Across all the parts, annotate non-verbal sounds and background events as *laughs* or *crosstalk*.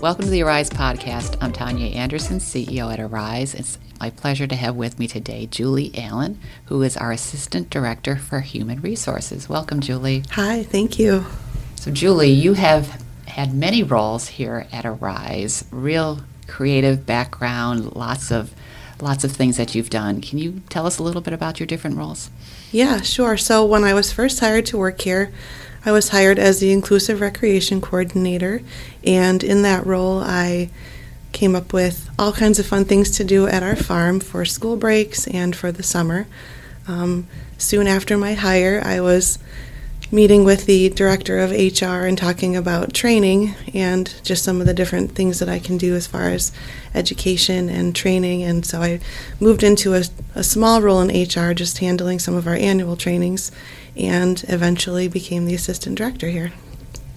Welcome to the Arise podcast. I'm Tania Anderson, CEO at Arise. It's my pleasure to have with me today Julie Allen, who is our Assistant Director for Human Resources. Welcome, Julie. Hi, thank you. So, Julie, you have had many roles here at Arise, real creative background, lots of lots of things that you've done. Can you tell us a little bit about your different roles? Yeah, sure. So, when I was first hired to work here, I was hired as the Inclusive Recreation Coordinator, and in that role, I came up with all kinds of fun things to do at our farm for school breaks and for the summer. Um, soon after my hire, I was meeting with the director of HR and talking about training and just some of the different things that I can do as far as education and training. And so I moved into a, a small role in HR, just handling some of our annual trainings, and eventually became the assistant director here.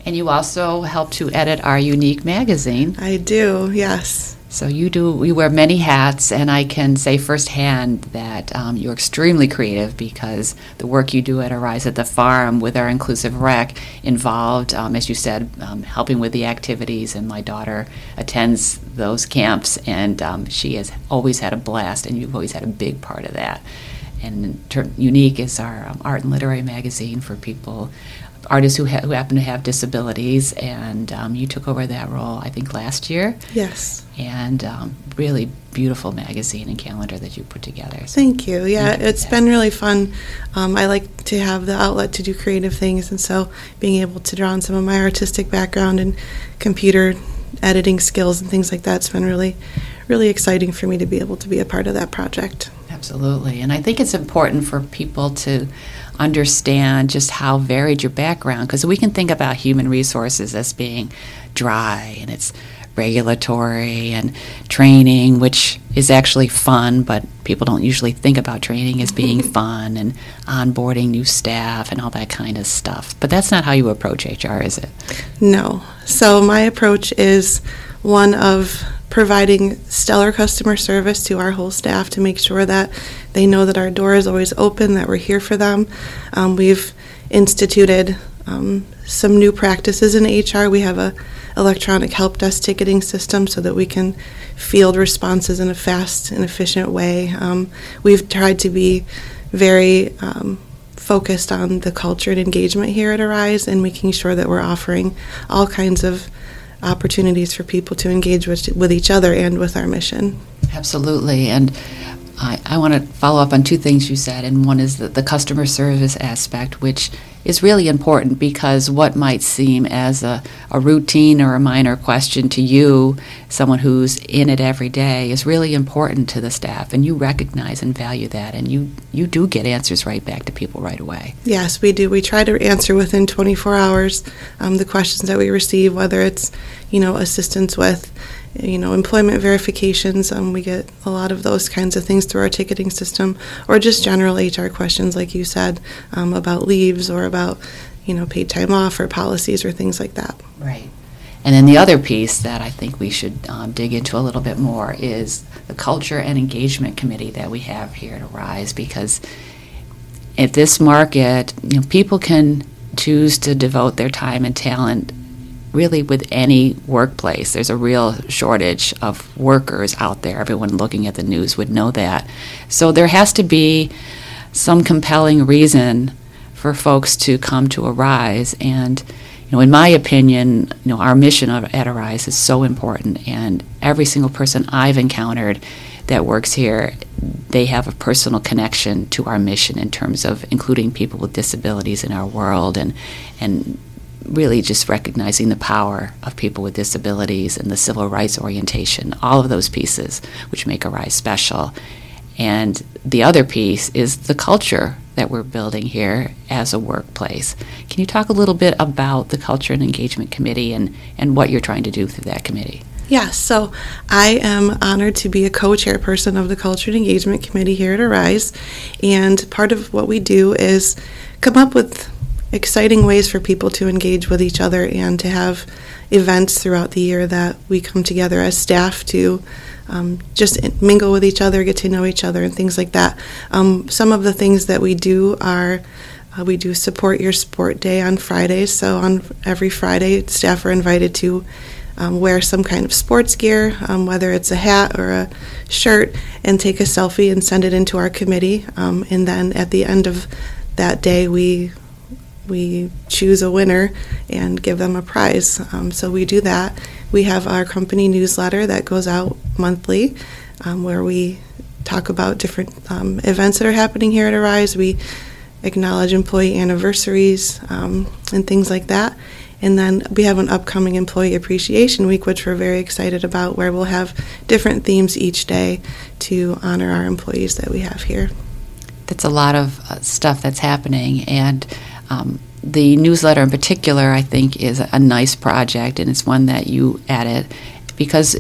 And you also help to edit our unique magazine. I do, yes. So you do. You wear many hats, and I can say firsthand that um, you're extremely creative because the work you do at Arise at the Farm with our inclusive rec involved, um, as you said, um, helping with the activities. And my daughter attends those camps, and um, she has always had a blast, and you've always had a big part of that. And Unique is our um, art and literary magazine for people artists who, ha- who happen to have disabilities, and um, you took over that role, I think, last year. Yes. And um, really beautiful magazine and calendar that you put together. So Thank you. Yeah, you it's been really fun. Um, I like to have the outlet to do creative things, and so being able to draw on some of my artistic background and computer editing skills and things like that's been really, really exciting for me to be able to be a part of that project. Absolutely. And I think it's important for people to understand just how varied your background because we can think about human resources as being dry and it's regulatory and training which is actually fun but people don't usually think about training as being *laughs* fun and onboarding new staff and all that kind of stuff. But that's not how you approach HR is it? No. So my approach is one of providing stellar customer service to our whole staff to make sure that they know that our door is always open, that we're here for them. Um, we've instituted um, some new practices in HR. We have a electronic help desk ticketing system so that we can field responses in a fast and efficient way. Um, we've tried to be very um, focused on the culture and engagement here at Arise and making sure that we're offering all kinds of opportunities for people to engage with, with each other and with our mission. Absolutely. And I, I want to follow up on two things you said, and one is the, the customer service aspect, which is really important because what might seem as a, a routine or a minor question to you, someone who's in it every day, is really important to the staff, and you recognize and value that, and you, you do get answers right back to people right away. Yes, we do. We try to answer within 24 hours um, the questions that we receive, whether it's you know assistance with you know, employment verifications. Um, we get a lot of those kinds of things through our ticketing system, or just general HR questions, like you said, um, about leaves or about, you know, paid time off or policies or things like that. Right. And then the other piece that I think we should um, dig into a little bit more is the culture and engagement committee that we have here at Arise, because at this market, you know, people can choose to devote their time and talent really with any workplace. There's a real shortage of workers out there. Everyone looking at the news would know that. So there has to be some compelling reason for folks to come to Arise. And, you know, in my opinion, you know, our mission at Arise is so important. And every single person I've encountered that works here, they have a personal connection to our mission in terms of including people with disabilities in our world and and really just recognizing the power of people with disabilities and the civil rights orientation, all of those pieces which make Arise special. And the other piece is the culture that we're building here as a workplace. Can you talk a little bit about the Culture and Engagement Committee and, and what you're trying to do through that committee? Yes, so I am honored to be a co chairperson of the Culture and Engagement Committee here at Arise. And part of what we do is come up with exciting ways for people to engage with each other and to have events throughout the year that we come together as staff to um, just mingle with each other, get to know each other, and things like that. Um, some of the things that we do are uh, we do support your sport day on Fridays. So on every Friday, staff are invited to um, wear some kind of sports gear, um, whether it's a hat or a shirt, and take a selfie and send it into our committee. Um, and then at the end of that day, we we choose a winner and give them a prize. Um, so we do that. We have our company newsletter that goes out monthly, um, where we talk about different um, events that are happening here at Arise. We acknowledge employee anniversaries um, and things like that. And then we have an upcoming Employee Appreciation Week, which we're very excited about, where we'll have different themes each day to honor our employees that we have here. That's a lot of uh, stuff that's happening, and um, the newsletter in particular, I think, is a nice project, and it's one that you added because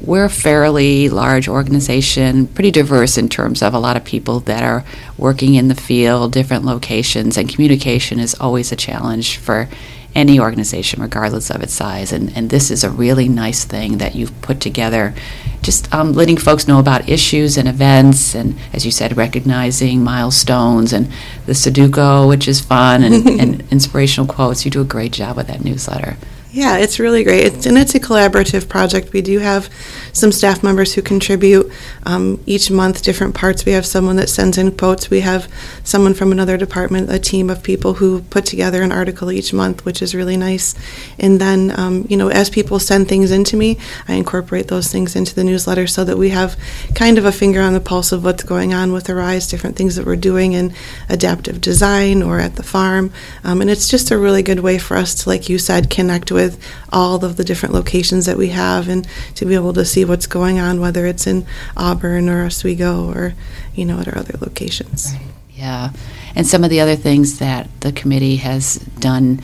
we're a fairly large organization, pretty diverse in terms of a lot of people that are working in the field, different locations, and communication is always a challenge for any organization, regardless of its size. And, and this is a really nice thing that you've put together. Just um, letting folks know about issues and events, and as you said, recognizing milestones and the Sudoku, which is fun, and, *laughs* and inspirational quotes. You do a great job with that newsletter. Yeah, it's really great. It's, and it's a collaborative project. We do have some staff members who contribute um, each month different parts. We have someone that sends in quotes. We have someone from another department, a team of people who put together an article each month, which is really nice. And then, um, you know, as people send things into me, I incorporate those things into the newsletter so that we have kind of a finger on the pulse of what's going on with Arise, different things that we're doing in adaptive design or at the farm. Um, and it's just a really good way for us to, like you said, connect with with all of the different locations that we have and to be able to see what's going on, whether it's in Auburn or Oswego or, you know, at our other locations. Right. Yeah. And some of the other things that the committee has done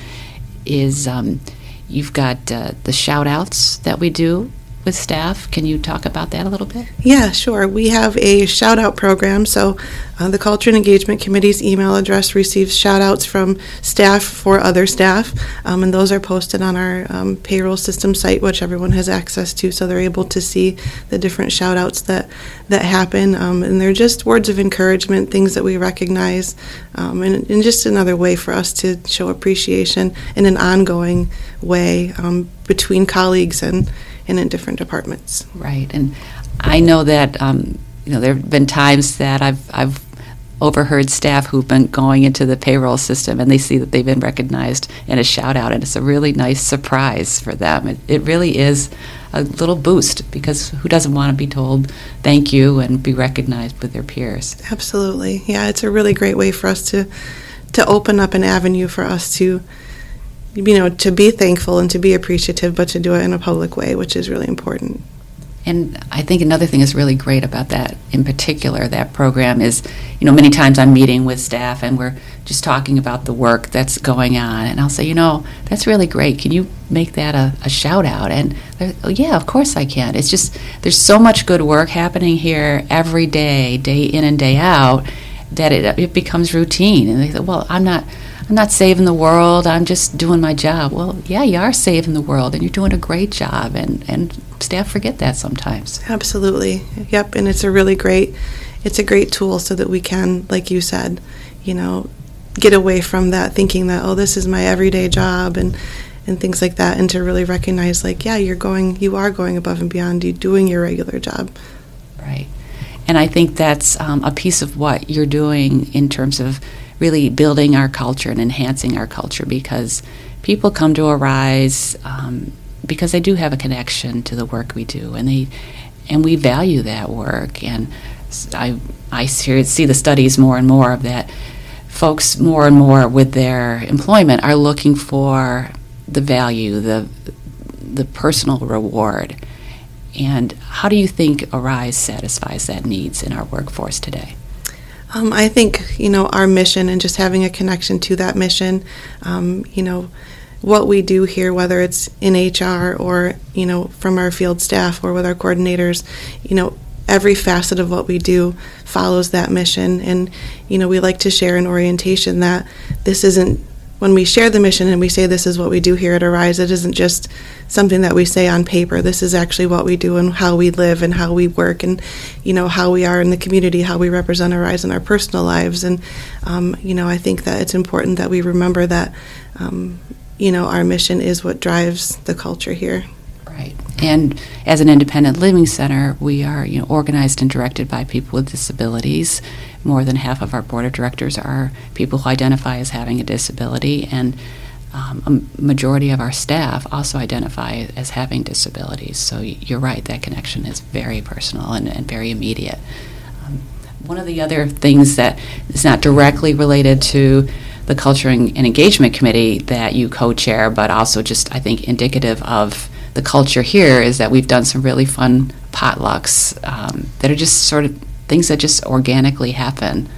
is um, you've got uh, the shout outs that we do with staff. Can you talk about that a little bit? Yeah, sure. We have a shout out program. So, uh, the Culture and Engagement Committee's email address receives shout outs from staff for other staff, um, and those are posted on our um, payroll system site, which everyone has access to, so they're able to see the different shout outs that, that happen. Um, and they're just words of encouragement, things that we recognize, um, and, and, just another way for us to show appreciation in an ongoing way um, between colleagues and and in different departments. Right, and I know that um, you know there have been times that I've I've overheard staff who've been going into the payroll system and they see that they've been recognized in a shout out and it's a really nice surprise for them. It, it really is a little boost because who doesn't want to be told thank you and be recognized with their peers? Absolutely. Yeah, it's a really great way for us to to open up an avenue for us to you know, to be thankful and to be appreciative, but to do it in a public way, which is really important. And I think another thing is really great about that, in particular, that program is, you know, many times I'm meeting with staff and we're just talking about the work that's going on, and I'll say, you know, that's really great. Can you make that a, a shout out? And oh, yeah, of course I can. It's just there's so much good work happening here every day, day in and day out, that it it becomes routine. And they say, well, I'm not I'm not saving the world. I'm just doing my job. Well, yeah, you are saving the world, and you're doing a great job. And and staff forget that sometimes. Absolutely. Yep. And it's a really great, it's a great tool so that we can, like you said, you know, get away from that thinking that oh, this is my everyday job and and things like that, and to really recognize like yeah, you're going, you are going above and beyond. You doing your regular job. Right. And I think that's um, a piece of what you're doing in terms of really building our culture and enhancing our culture because people come to Arise um, because they do have a connection to the work we do and they and we value that work and I I see the studies more and more of that folks more and more with their employment are looking for the value the the personal reward and how do you think Arise satisfies that needs in our workforce today? Um, I think you know our mission and just having a connection to that mission. Um, you know what we do here, whether it's in HR or you know from our field staff or with our coordinators. You know every facet of what we do follows that mission, and you know we like to share an orientation that this isn't when we share the mission and we say this is what we do here at Arise, it isn't just something that we say on paper. This is actually what we do and how we live and how we work and you know how we are in the community, how we represent Arise in our personal lives. And um, you know, I think that it's important that we remember that um, you know our mission is what drives the culture here. Right. And as an independent living center, we are you know organized and directed by people with disabilities. More than half of our board of directors are people who identify as having a disability, and um, a majority of our staff also identify as having disabilities. So you're right, that connection is very personal and, and very immediate. Um, one of the other things that is not directly related to the Culture and Engagement Committee that you co chair, but also just, I think, indicative of the culture here is that we've done some really fun potlucks um, that are just sort of things that just organically happen.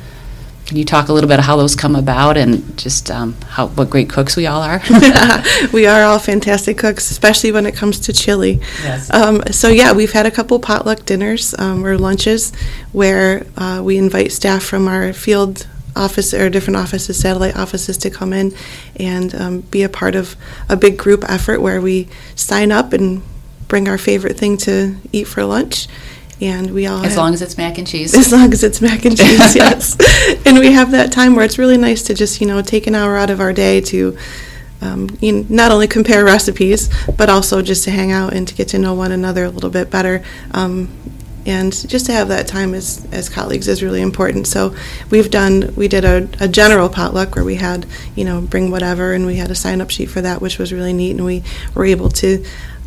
Can you talk a little bit of how those come about and just um, how what great cooks we all are? *laughs* *laughs* we are all fantastic cooks, especially when it comes to chili. Yes. Um, so yeah, we've had a couple potluck dinners um, or lunches where uh, we invite staff from our field office or different offices, satellite offices, to come in and um, be a part of a big group effort where we sign up and bring our favorite thing to eat for lunch. And we all as have- long as it's mac and cheese. as long as it's mac and cheese, *laughs* yes. and we have that time where it's really nice to just, you know, take an hour out of our day to um, you know, not only compare recipes, but also just to hang out and to get to know one another a little bit better. Um, and just to have that time as, as colleagues is really important. So we've done, we did a, a general potluck where we had, you know, bring whatever, and we had a sign up sheet for that, which was really neat. And we were able to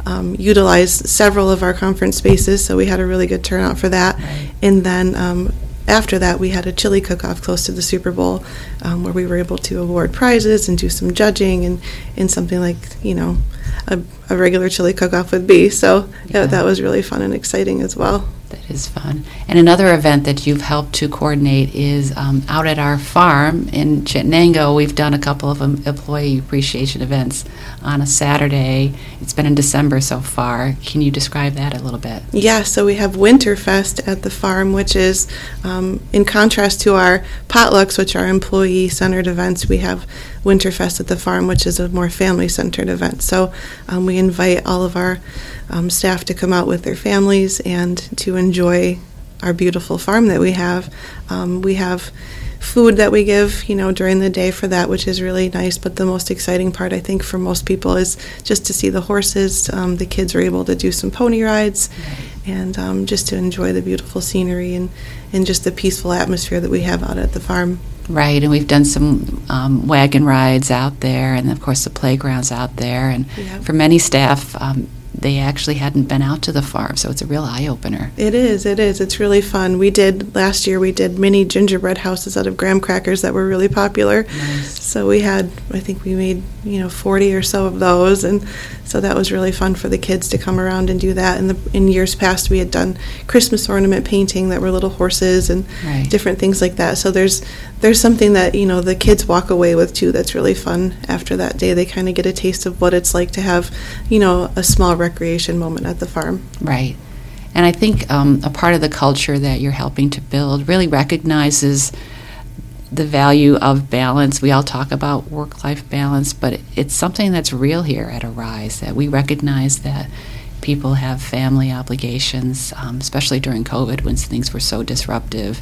um, utilize several of our conference spaces, so we had a really good turnout for that. Right. And then um, after that, we had a chili cook off close to the Super Bowl um, where we were able to award prizes and do some judging and, and something like, you know, a, a regular chili cook off would be. So Yeah. that, that was really fun and exciting as well. That is fun. And another event that you've helped to coordinate is um, out at our farm in Chittenango. We've done a couple of employee appreciation events on a Saturday. It's been in December so far. Can you describe that a little bit? Yeah, so we have Winterfest at the farm, which is um, in contrast to our potlucks, which are employee centered events. We have Winterfest at the farm, which is a more family centered event. So um, we invite all of our um, staff to come out with their families and to enjoy our beautiful farm that we have. Um, we have food that we give, you know, during the day for that, which is really nice. But the most exciting part, I think, for most people is just to see the horses. Um, the kids are able to do some pony rides and um, just to enjoy the beautiful scenery and, and just the peaceful atmosphere that we have out at the farm. Right, and we've done some um, wagon rides out there, and of course the playgrounds out there. And Yeah. for many staff, um, they actually hadn't been out to the farm, so it's a real eye opener. It is, it is. It's really fun. We did, last year, we did mini gingerbread houses out of graham crackers that were really popular. Nice. So we had, I think we made, you know, 40 or so of those, and so that was really fun for the kids to come around and do that. In the in years past, we had done Christmas ornament painting that were little horses and Right. different things like that. So there's there's something that you know the kids walk away with too. That's really fun. After that day, they kind of get a taste of what it's like to have, you know, a small recreation moment at the farm. Right. And I think um, a part of the culture that you're helping to build really recognizes the value of balance. We all talk about work life balance, but it's something that's real here at Arise, that we recognize that people have family obligations, um, especially during COVID when things were so disruptive.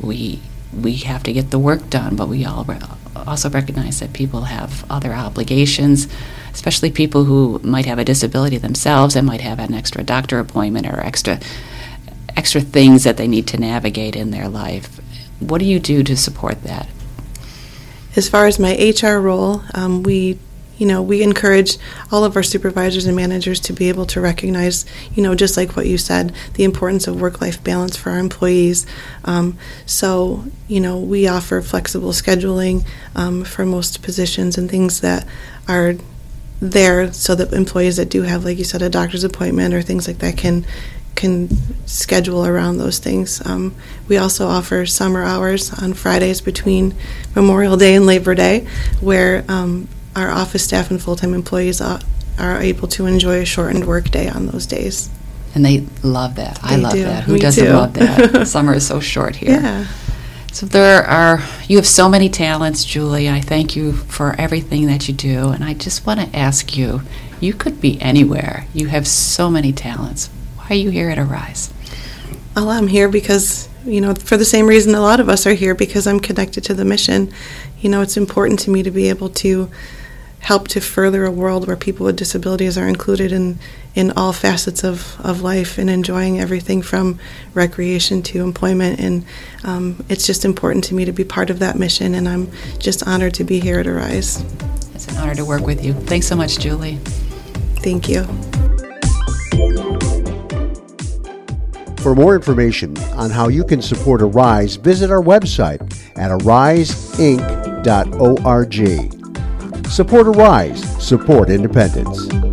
We we have to get the work done, but we all re- also recognize that people have other obligations, especially people who might have a disability themselves and might have an extra doctor appointment or extra extra things that they need to navigate in their life. What do you do to support that? As far as my HR role, um, we, you know, we encourage all of our supervisors and managers to be able to recognize, you know, just like what you said, the importance of work-life balance for our employees. Um, so, you know, we offer flexible scheduling um, for most positions and things that are there so that employees that do have, like you said, a doctor's appointment or things like that can can schedule around those things. Um, we also offer summer hours on Fridays between Memorial Day and Labor Day, where um, our office staff and full-time employees are, are able to enjoy a shortened workday on those days. And they love that. I They love do. that. Who Me doesn't too. love that? *laughs* Summer is so short here. Yeah. So there are you have so many talents, Julie. I thank you for everything that you do, and I just want to ask you: you could be anywhere. You have so many talents. Why are you here at Arise? Well, I'm here because, you know, for the same reason a lot of us are here, because I'm connected to the mission. You know, it's important to me to be able to help to further a world where people with disabilities are included in, in all facets of, of life and enjoying everything from recreation to employment. And um, it's just important to me to be part of that mission, and I'm just honored to be here at Arise. It's an honor to work with you. Thanks so much, Julie. Thank you. For more information on how you can support Arise, visit our website at ariseinc.org. Support Arise, support independence.